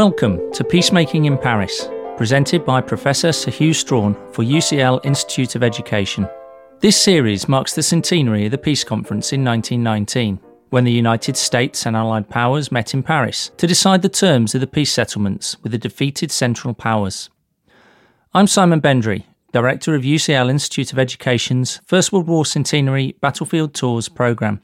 Welcome to Peacemaking in Paris, presented by Professor Sir Hugh Strachan for UCL Institute of Education. This series marks the centenary of the Peace Conference in 1919, when the United States and Allied powers met in Paris to decide the terms of the peace settlements with the defeated Central Powers. I'm Simon Bendry, Director of UCL Institute of Education's First World War Centenary Battlefield Tours programme.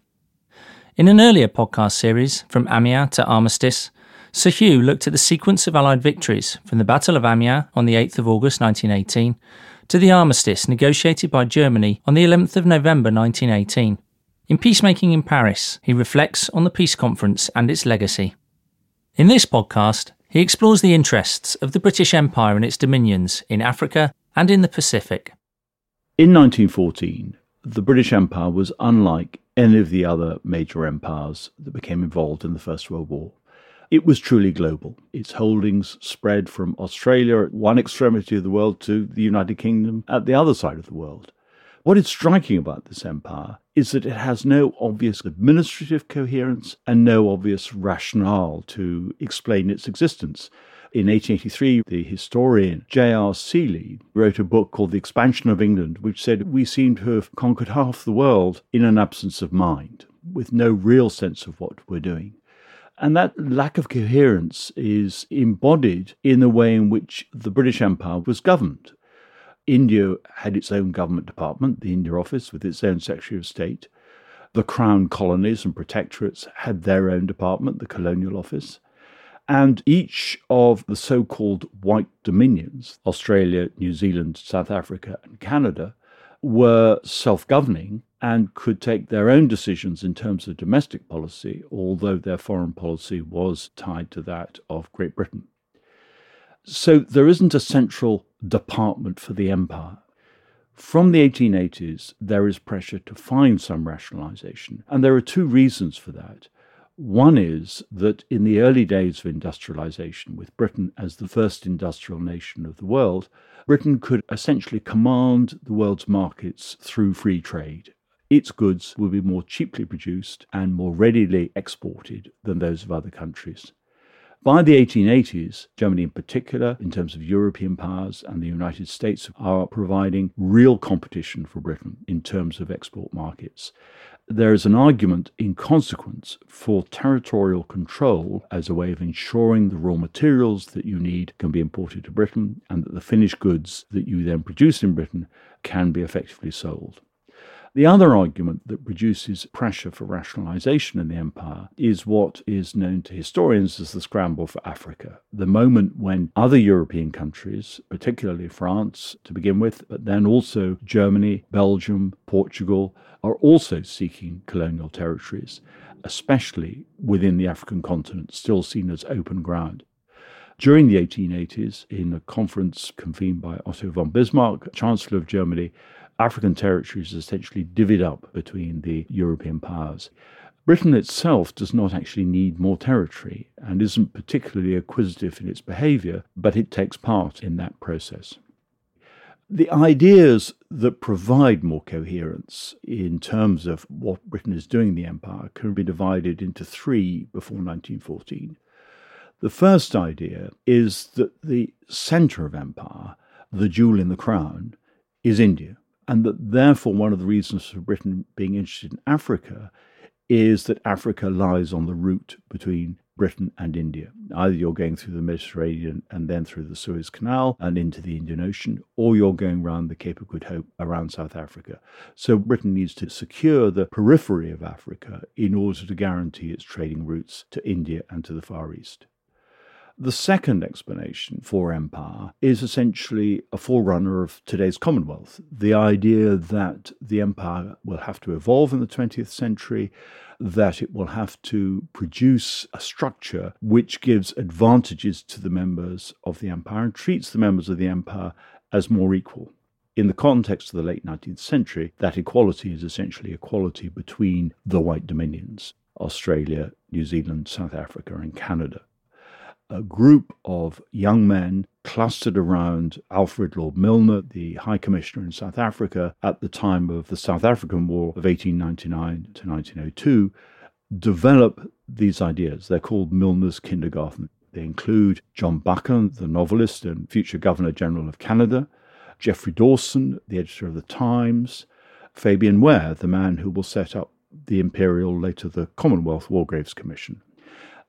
In an earlier podcast series, From Amiens to Armistice, Sir Hugh looked at the sequence of Allied victories from the Battle of Amiens on the 8th of August 1918 to the armistice negotiated by Germany on the 11th of November 1918. In Peacemaking in Paris, he reflects on the peace conference and its legacy. In this podcast, he explores the interests of the British Empire and its dominions in Africa and in the Pacific. In 1914, the British Empire was unlike any of the other major empires that became involved in the First World War. It was truly global. Its holdings spread from Australia at one extremity of the world to the United Kingdom at the other side of the world. What is striking about this empire is that it has no obvious administrative coherence and no obvious rationale to explain its existence. In 1883, the historian J.R. Seeley wrote a book called The Expansion of England, which said we seem to have conquered half the world in an absence of mind, with no real sense of what we're doing. And that lack of coherence is embodied in the way in which the British Empire was governed. India had its own government department, the India Office, with its own Secretary of State. The Crown colonies and protectorates had their own department, the Colonial Office. And each of the so called white dominions, Australia, New Zealand, South Africa, and Canada, were self governing and could take their own decisions in terms of domestic policy, although their foreign policy was tied to that of Great Britain. So there isn't a central department for the empire. From the 1880s, there is pressure to find some rationalization, and there are two reasons for that. One is that in the early days of industrialization, with Britain as the first industrial nation of the world, Britain could essentially command the world's markets through free trade. Its goods will be more cheaply produced and more readily exported than those of other countries. By the 1880s, Germany in particular, in terms of European powers, and the United States are providing real competition for Britain in terms of export markets. There is an argument, in consequence, for territorial control as a way of ensuring the raw materials that you need can be imported to Britain and that the finished goods that you then produce in Britain can be effectively sold. The other argument that produces pressure for rationalization in the empire is what is known to historians as the scramble for Africa. The moment when other European countries, particularly France to begin with, but then also Germany, Belgium, Portugal, are also seeking colonial territories, especially within the African continent, still seen as open ground. During the 1880s, in a conference convened by Otto von Bismarck, Chancellor of Germany, African territories essentially divvied up between the European powers. Britain itself does not actually need more territory and isn't particularly acquisitive in its behaviour, but it takes part in that process. The ideas that provide more coherence in terms of what Britain is doing in the empire can be divided into three before 1914. The first idea is that the centre of empire, the jewel in the crown, is India and that therefore one of the reasons for Britain being interested in Africa is that Africa lies on the route between Britain and India. Either you're going through the Mediterranean and then through the Suez Canal and into the Indian Ocean, or you're going around the Cape of Good Hope around South Africa. So Britain needs to secure the periphery of Africa in order to guarantee its trading routes to India and to the Far East. The second explanation for empire is essentially a forerunner of today's Commonwealth. The idea that the empire will have to evolve in the 20th century, that it will have to produce a structure which gives advantages to the members of the empire and treats the members of the empire as more equal. In the context of the late 19th century, that equality is essentially equality between the white dominions Australia, New Zealand, South Africa, and Canada a group of young men clustered around Alfred Lord Milner, the High Commissioner in South Africa at the time of the South African War of 1899 to 1902, develop these ideas. They're called Milner's Kindergarten. They include John Buchan, the novelist and future Governor General of Canada, Geoffrey Dawson, the editor of The Times, Fabian Ware, the man who will set up the Imperial, later the Commonwealth War Graves Commission.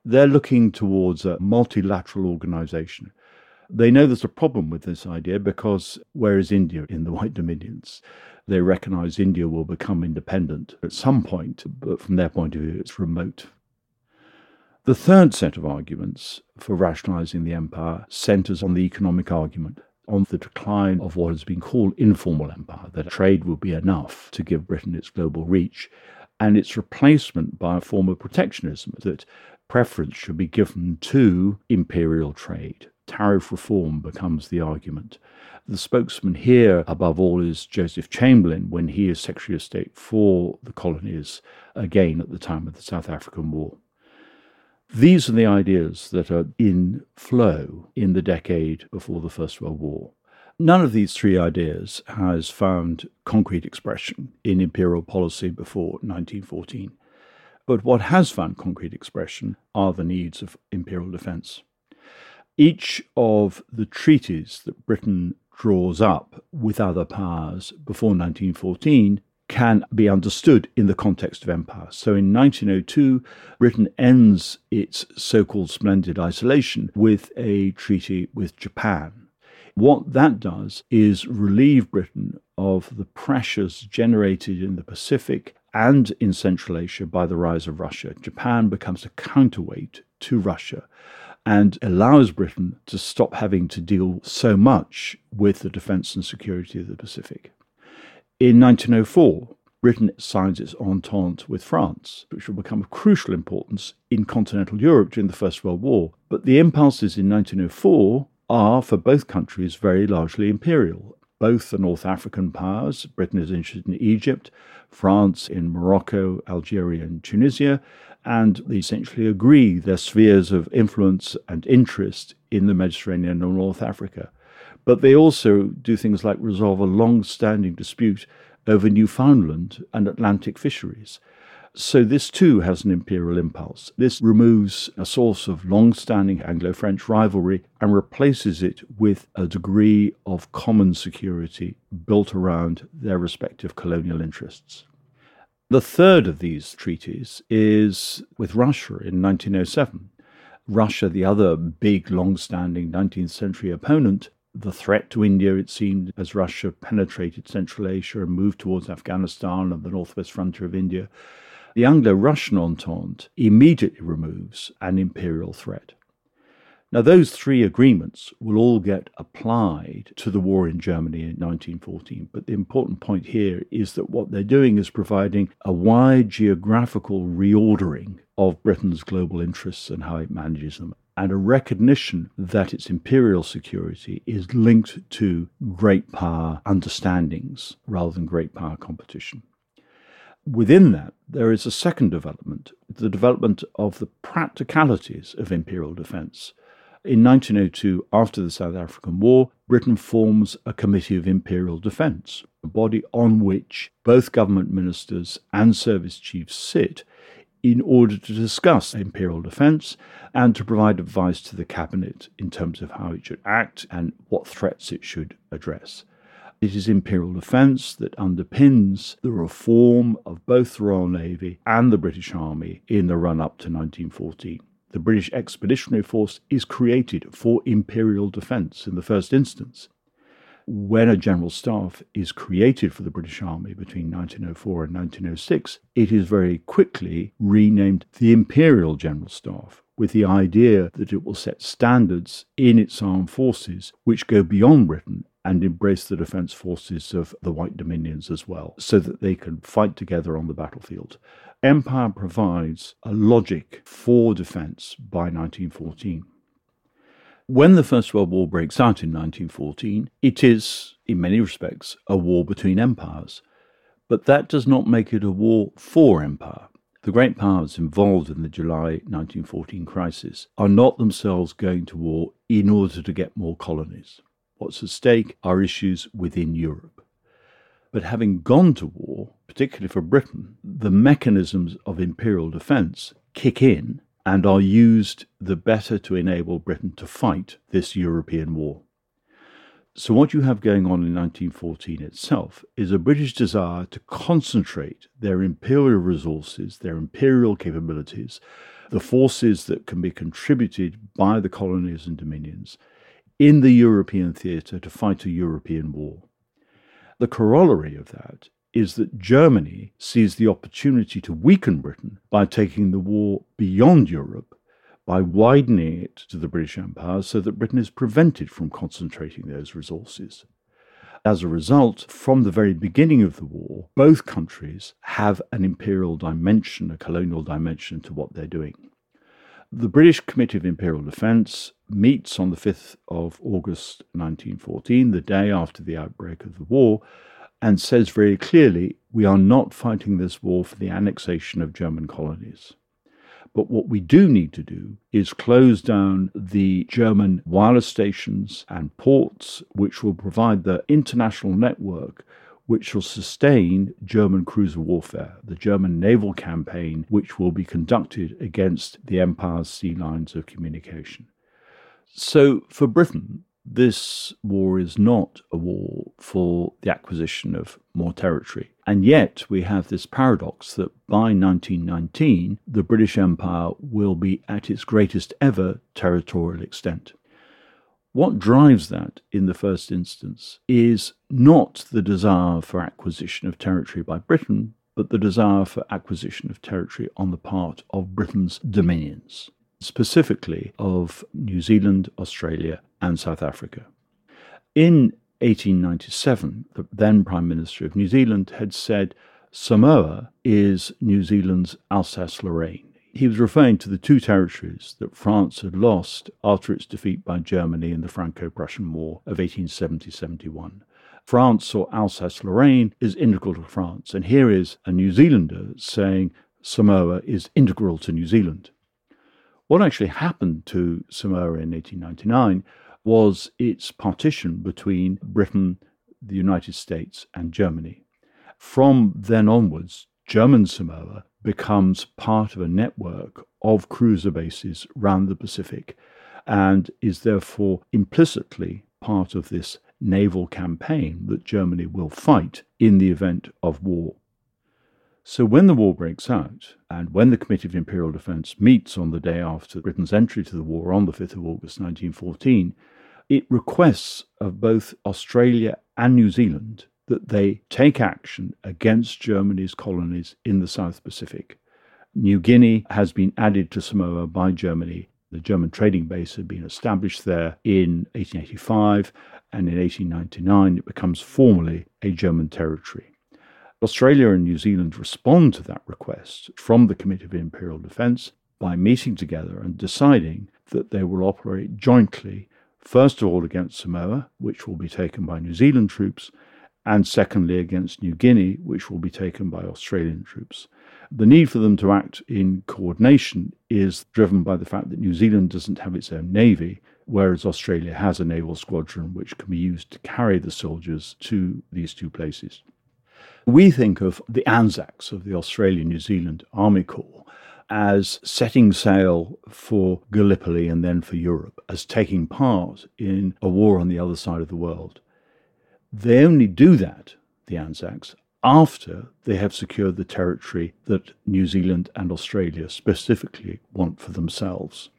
They're looking towards a multilateral organization. They know there's a problem with this idea because where is India in the White Dominions? They recognize India will become independent at some point, but from their point of view, it's remote. The third set of arguments for rationalizing the empire centers on the economic argument, on the decline of what has been called informal empire, that trade will be enough to give Britain its global reach, and its replacement by a form of protectionism, that preference should be given to imperial trade. Tariff reform becomes the argument. The spokesman here, above all, is Joseph Chamberlain when he is Secretary of State for the colonies, again at the time of the South African War. These are the ideas that are in flow in the decade before the First World War. None of these three ideas has found concrete expression in imperial policy before 1914. But what has found concrete expression are the needs of imperial defence. Each of the treaties that Britain draws up with other powers before 1914 can be understood in the context of empire. So in 1902, Britain ends its so called splendid isolation with a treaty with Japan. What that does is relieve Britain of the pressures generated in the Pacific and in Central Asia by the rise of Russia. Japan becomes a counterweight to Russia and allows Britain to stop having to deal so much with the defence and security of the Pacific. In 1904, Britain signs its entente with France, which will become of crucial importance in continental Europe during the First World War. But the impulses in 1904 are, for both countries, very largely imperial. Both the North African powers, Britain is interested in Egypt, France in Morocco, Algeria, and Tunisia, and they essentially agree their spheres of influence and interest in the Mediterranean and North Africa. But they also do things like resolve a long standing dispute over Newfoundland and Atlantic fisheries. So, this too has an imperial impulse. This removes a source of long standing Anglo French rivalry and replaces it with a degree of common security built around their respective colonial interests. The third of these treaties is with Russia in 1907. Russia, the other big, long standing 19th century opponent, the threat to India, it seemed, as Russia penetrated Central Asia and moved towards Afghanistan and the northwest frontier of India. The Anglo Russian Entente immediately removes an imperial threat. Now, those three agreements will all get applied to the war in Germany in 1914. But the important point here is that what they're doing is providing a wide geographical reordering of Britain's global interests and how it manages them, and a recognition that its imperial security is linked to great power understandings rather than great power competition. Within that, there is a second development, the development of the practicalities of imperial defence. In 1902, after the South African War, Britain forms a Committee of Imperial Defence, a body on which both government ministers and service chiefs sit in order to discuss imperial defence and to provide advice to the cabinet in terms of how it should act and what threats it should address. It is imperial defence that underpins the reform of both the Royal Navy and the British Army in the run up to 1914 the British Expeditionary Force is created for imperial defence in the first instance. When a general staff is created for the British Army between 1904 and 1906, it is very quickly renamed the Imperial General Staff, with the idea that it will set standards in its armed forces which go beyond Britain and embrace the defence forces of the White Dominions as well, so that they can fight together on the battlefield. Empire provides a logic for defence by 1914. When the First World War breaks out in 1914, it is, in many respects, a war between empires. But that does not make it a war for empire. The great powers involved in the July 1914 crisis are not themselves going to war in order to get more colonies. What's at stake are issues within Europe. But having gone to war, particularly for Britain, the mechanisms of imperial defence kick in and are used the better to enable Britain to fight this European war. So, what you have going on in 1914 itself is a British desire to concentrate their imperial resources, their imperial capabilities, the forces that can be contributed by the colonies and dominions in the European theatre to fight a European war. The corollary of that is that Germany sees the opportunity to weaken Britain by taking the war beyond Europe by widening it to the British Empire so that Britain is prevented from concentrating those resources. As a result, from the very beginning of the war, both countries have an imperial dimension, a colonial dimension to what they're doing. The British Committee of Imperial Defence meets on the 5th of August 1914, the day after the outbreak of the war, and says very clearly we are not fighting this war for the annexation of German colonies. But what we do need to do is close down the German wireless stations and ports, which will provide the international network which shall sustain German cruiser warfare, the German naval campaign, which will be conducted against the Empire's sea lines of communication. So, for Britain, this war is not a war for the acquisition of more territory. And yet, we have this paradox that by 1919, the British Empire will be at its greatest ever territorial extent. What drives that in the first instance is not the desire for acquisition of territory by Britain, but the desire for acquisition of territory on the part of Britain's dominions specifically of New Zealand, Australia, and South Africa. In 1897, the then Prime Minister of New Zealand had said Samoa is New Zealand's Alsace Lorraine. He was referring to the two territories that France had lost after its defeat by Germany in the Franco Prussian War of 1870 71. France or Alsace Lorraine is integral to France, and here is a New Zealander saying Samoa is integral to New Zealand. What actually happened to Samoa in 1899 was its partition between Britain, the United States, and Germany. From then onwards, German Samoa becomes part of a network of cruiser bases round the Pacific and is therefore implicitly part of this naval campaign that Germany will fight in the event of war. So when the war breaks out, and when the Committee of Imperial Defence meets on the day after Britain's entry to the war on the 5th of August 1914, it requests of both Australia and New Zealand that they take action against Germany's colonies in the South Pacific. New Guinea has been added to Samoa by Germany. The German trading base had been established there in 1885, and in 1899 it becomes formally a German territory. Australia and New Zealand respond to that request from the Committee of Imperial Defence by meeting together and deciding that they will operate jointly, first of all against Samoa, which will be taken by New Zealand troops, and secondly against New Guinea, which will be taken by Australian troops. The need for them to act in coordination is driven by the fact that New Zealand doesn't have its own navy, whereas Australia has a naval squadron which can be used to carry the soldiers to these two places. We think of the Anzacs of the Australian New Zealand Army Corps as setting sail for Gallipoli and then for Europe, as taking part in a war on the other side of the world. They only do that, the Anzacs, after they have secured the territory that New Zealand and Australia specifically want for themselves.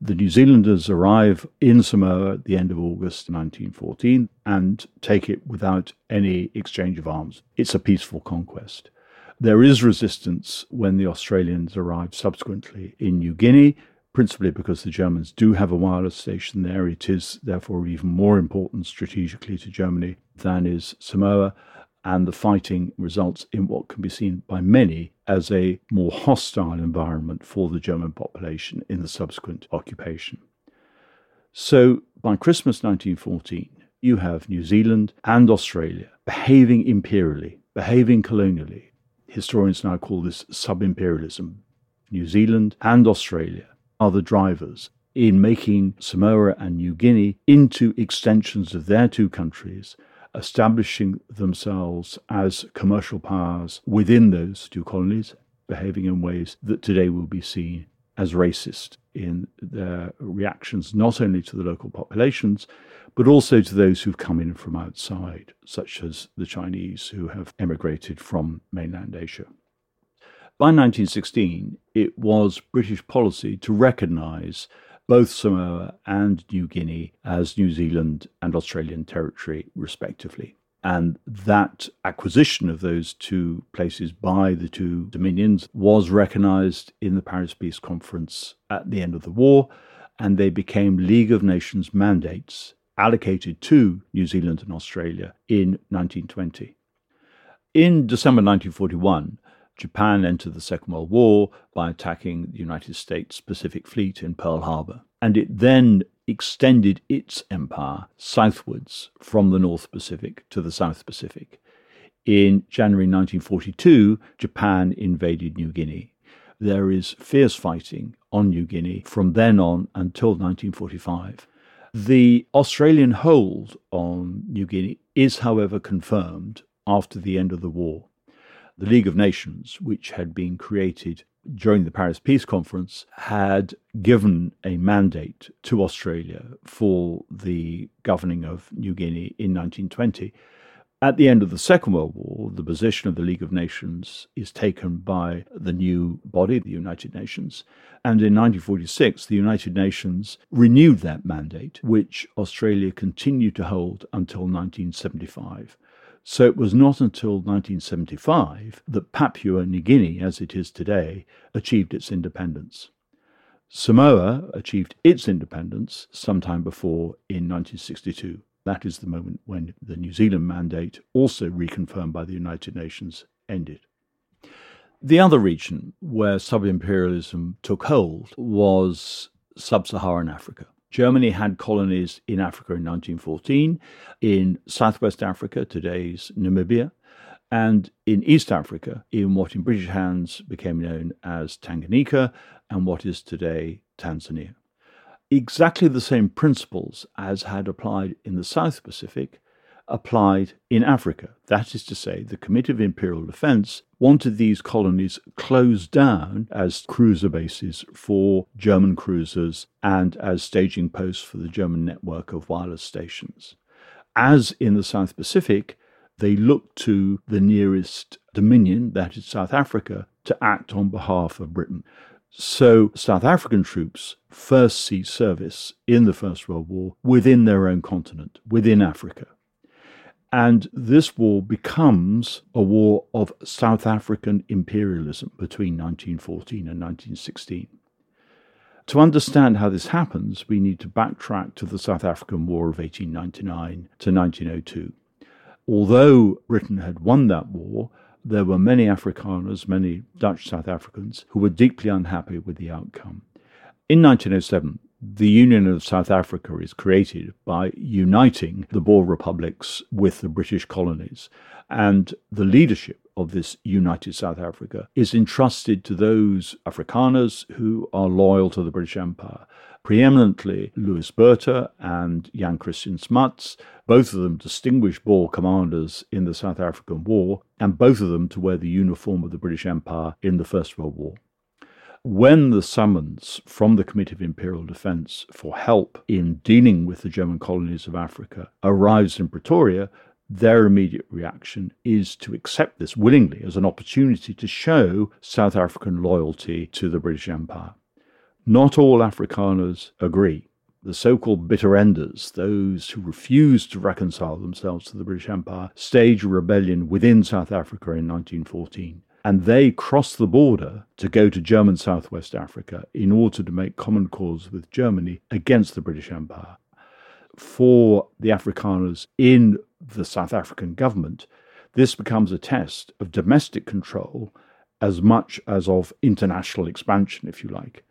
The New Zealanders arrive in Samoa at the end of August 1914 and take it without any exchange of arms. It's a peaceful conquest. There is resistance when the Australians arrive subsequently in New Guinea, principally because the Germans do have a wireless station there. It is therefore even more important strategically to Germany than is Samoa and the fighting results in what can be seen by many as a more hostile environment for the German population in the subsequent occupation. So by Christmas 1914, you have New Zealand and Australia behaving imperially, behaving colonially. Historians now call this sub imperialism. New Zealand and Australia are the drivers in making Samoa and New Guinea into extensions of their two countries establishing themselves as commercial powers within those two colonies, behaving in ways that today will be seen as racist in their reactions not only to the local populations, but also to those who've come in from outside, such as the Chinese who have emigrated from mainland Asia. By 1916, it was British policy to recognise both Samoa and New Guinea as New Zealand and Australian territory, respectively. And that acquisition of those two places by the two dominions was recognised in the Paris Peace Conference at the end of the war, and they became League of Nations mandates allocated to New Zealand and Australia in 1920. In December 1941, Japan entered the Second World War by attacking the United States Pacific Fleet in Pearl Harbor, and it then extended its empire southwards from the North Pacific to the South Pacific. In January 1942, Japan invaded New Guinea. There is fierce fighting on New Guinea from then on until 1945. The Australian hold on New Guinea is, however, confirmed after the end of the war. The League of Nations, which had been created during the Paris Peace Conference, had given a mandate to Australia for the governing of New Guinea in 1920. At the end of the Second World War, the position of the League of Nations is taken by the new body, the United Nations. And in 1946, the United Nations renewed that mandate, which Australia continued to hold until 1975. So it was not until 1975 that Papua New Guinea, as it is today, achieved its independence. Samoa achieved its independence sometime before in 1962. That is the moment when the New Zealand mandate, also reconfirmed by the United Nations, ended. The other region where sub imperialism took hold was sub Saharan Africa. Germany had colonies in Africa in 1914, in southwest Africa, today's Namibia, and in East Africa, in what in British hands became known as Tanganyika and what is today Tanzania. Exactly the same principles as had applied in the South Pacific applied in Africa. That is to say, the Committee of Imperial Defense wanted these colonies closed down as cruiser bases for German cruisers and as staging posts for the German network of wireless stations. As in the South Pacific, they looked to the nearest dominion, that is South Africa, to act on behalf of Britain. So, South African troops first see service in the First World War within their own continent, within Africa. And this war becomes a war of South African imperialism between 1914 and 1916. To understand how this happens, we need to backtrack to the South African War of 1899 to 1902. Although Britain had won that war, there were many Afrikaners, many Dutch South Africans, who were deeply unhappy with the outcome. In 1907, the Union of South Africa is created by uniting the Boer republics with the British colonies. And the leadership of this united South Africa is entrusted to those Afrikaners who are loyal to the British Empire. Preeminently Louis Botha and Jan Christian Smuts, both of them distinguished Boer commanders in the South African War, and both of them to wear the uniform of the British Empire in the First World War. When the summons from the Committee of Imperial Defence for help in dealing with the German colonies of Africa arrives in Pretoria, their immediate reaction is to accept this willingly as an opportunity to show South African loyalty to the British Empire. Not all Afrikaners agree. The so called bitter enders, those who refuse to reconcile themselves to the British Empire, stage a rebellion within South Africa in 1914 and they crossed the border to go to German Southwest Africa in order to make common cause with Germany against the British Empire. For the Afrikaners in the South African government, this becomes a test of domestic control as much as of international expansion, if you like.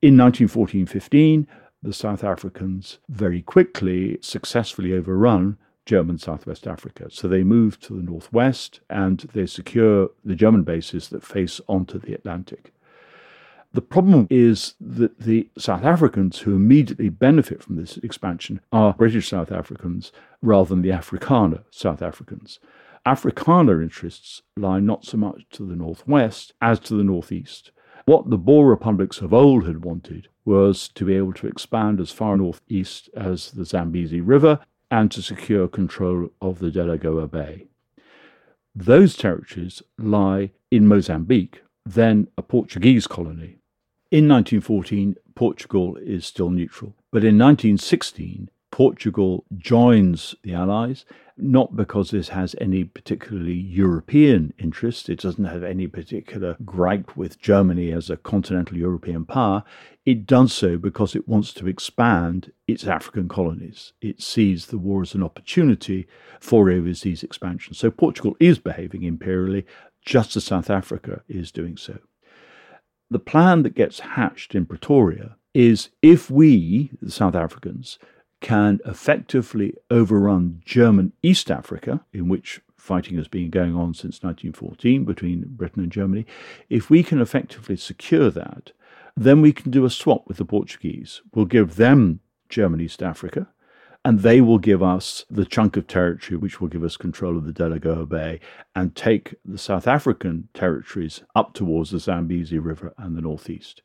In 1914 15, the South Africans very quickly successfully overrun German Southwest Africa. So they move to the northwest and they secure the German bases that face onto the Atlantic. The problem is that the South Africans who immediately benefit from this expansion are British South Africans rather than the Afrikaner South Africans. Afrikaner interests lie not so much to the northwest as to the northeast. What the Boer republics of old had wanted was to be able to expand as far northeast as the Zambezi River and to secure control of the Delagoa Bay. Those territories lie in Mozambique, then a Portuguese colony. In 1914, Portugal is still neutral. But in 1916, Portugal joins the Allies, not because this has any particularly European interest. It doesn't have any particular gripe with Germany as a continental European power. It does so because it wants to expand its African colonies. It sees the war as an opportunity for overseas expansion. So Portugal is behaving imperially, just as South Africa is doing so. The plan that gets hatched in Pretoria is if we, the South Africans, can effectively overrun German East Africa, in which fighting has been going on since 1914 between Britain and Germany, if we can effectively secure that, then we can do a swap with the Portuguese. We'll give them German East Africa, and they will give us the chunk of territory which will give us control of the Delagoa Bay and take the South African territories up towards the Zambezi River and the northeast.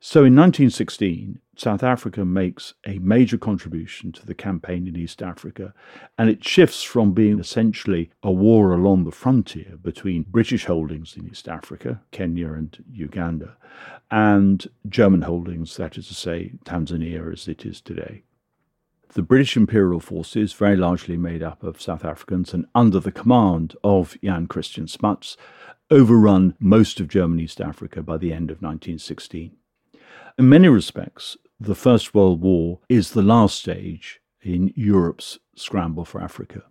So in 1916, South Africa makes a major contribution to the campaign in East Africa, and it shifts from being essentially a war along the frontier between British holdings in East Africa, Kenya and Uganda, and German holdings, that is to say, Tanzania as it is today. The British Imperial forces, very largely made up of South Africans and under the command of Jan Christian Smuts, overrun most of German East Africa by the end of 1916. In many respects, the First World War is the last stage in Europe's scramble for Africa.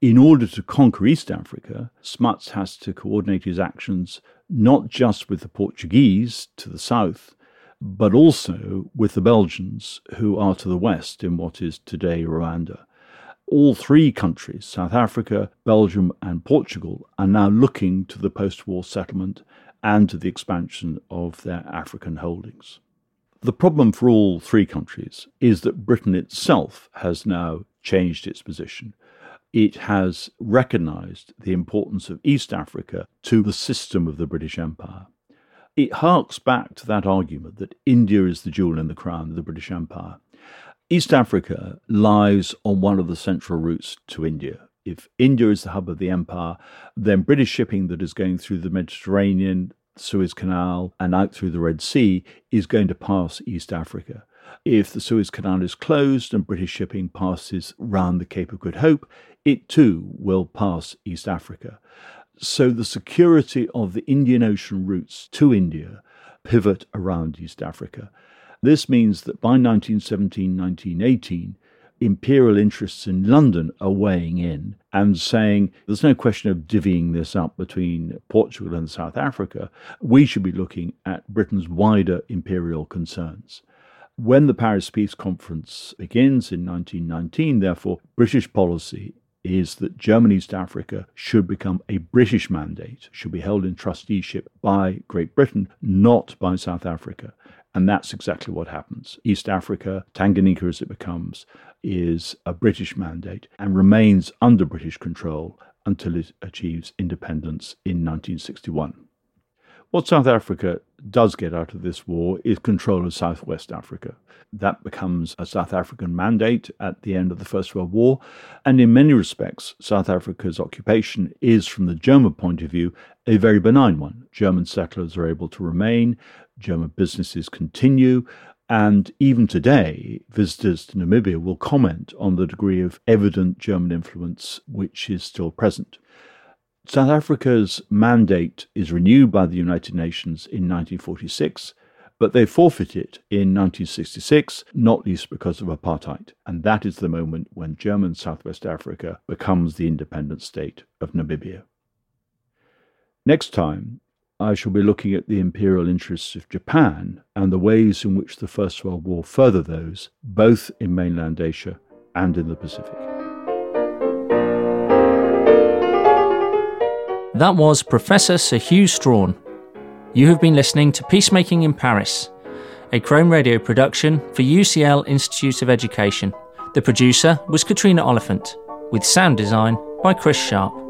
In order to conquer East Africa, Smuts has to coordinate his actions not just with the Portuguese to the south, but also with the Belgians, who are to the west in what is today Rwanda. All three countries, South Africa, Belgium, and Portugal, are now looking to the post war settlement and to the expansion of their African holdings. The problem for all three countries is that Britain itself has now changed its position. It has recognized the importance of East Africa to the system of the British Empire. It harks back to that argument that India is the jewel in the crown of the British Empire. East Africa lies on one of the central routes to India, if India is the hub of the empire, then British shipping that is going through the Mediterranean, Suez Canal, and out through the Red Sea is going to pass East Africa. If the Suez Canal is closed and British shipping passes round the Cape of Good Hope, it too will pass East Africa. So the security of the Indian Ocean routes to India pivot around East Africa. This means that by 1917 1918, imperial interests in London are weighing in and saying there's no question of divvying this up between Portugal and South Africa. We should be looking at Britain's wider imperial concerns. When the Paris Peace Conference begins in 1919, therefore, British policy is that German East Africa should become a British mandate, should be held in trusteeship by Great Britain, not by South Africa. And that's exactly what happens. East Africa, Tanganyika as it becomes, is a British mandate and remains under British control until it achieves independence in 1961. What South Africa does get out of this war is control of Southwest Africa. That becomes a South African mandate at the end of the First World War. And in many respects, South Africa's occupation is, from the German point of view, a very benign one. German settlers are able to remain, German businesses continue, and even today, visitors to Namibia will comment on the degree of evident German influence which is still present. South Africa's mandate is renewed by the United Nations in 1946, but they forfeit it in 1966, not least because of apartheid. And that is the moment when German Southwest Africa becomes the independent state of Namibia. Next time, I shall be looking at the imperial interests of Japan and the ways in which the First World War further those, both in mainland Asia and in the Pacific. That was Professor Sir Hugh Strachan. You have been listening to Peacemaking in Paris, a Chrome Radio production for UCL Institute of Education. The producer was Katrina Oliphant, with sound design by Chris Sharp.